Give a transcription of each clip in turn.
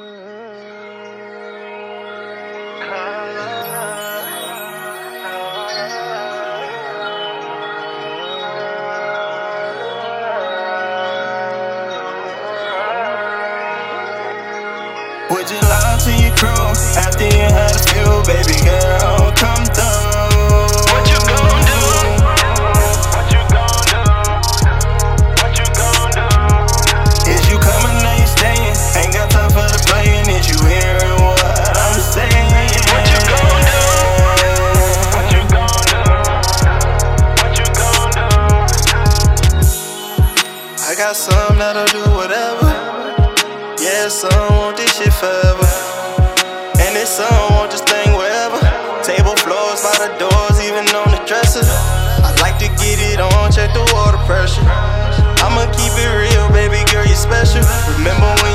Would you lie to your crew after you had a few, baby got some that'll do whatever. Yeah, some want this shit forever. And this some want this thing wherever. Table floors by the doors, even on the dresser. I like to get it on, check the water pressure. I'ma keep it real, baby girl, you special. Remember when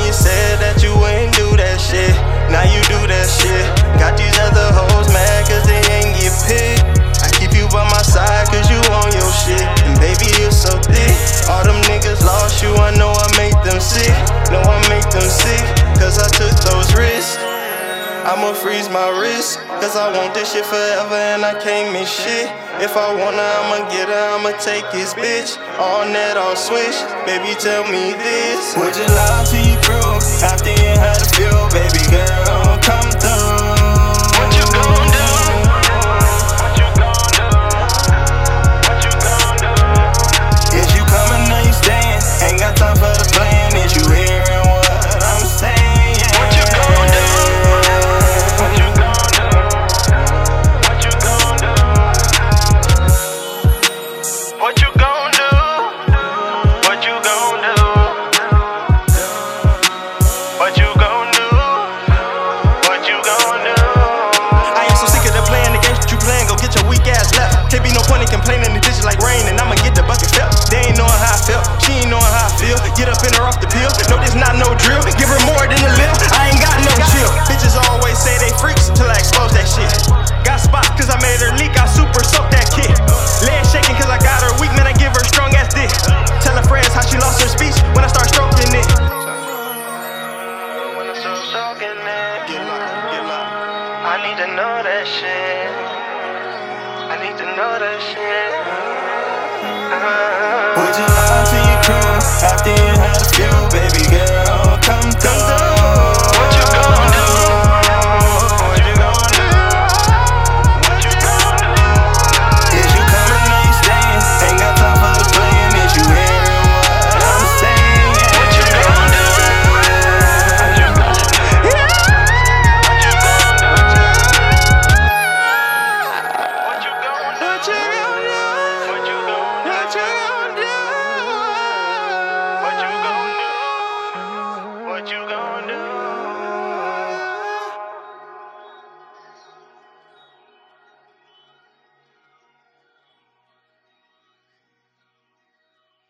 Cause I took those risks. I'ma freeze my wrist, cause I want this shit forever and I can't miss shit. If I wanna, I'ma get her, I'ma take his bitch. On that, I'll switch. Baby, tell me this. Would you lie to your crew after you had a few, baby girl? Come through. What you gon' do? What you gon' do? I am so sick of the playing the games that you playing. Go get your weak ass left. Can't be no point in complaining. The ditch like rain, and I'ma get the bucket felt. They ain't knowing how I felt. She ain't knowing how I feel. Get up in her off the pill. No, this not no drill. Give her more than a lip. I ain't got no chill. Bitches always say they freaks until I expose that shit. I need to know that shit. I need to know that shit. Uh-huh. Would you lie to your crew after you had a few, baby girl? Come through.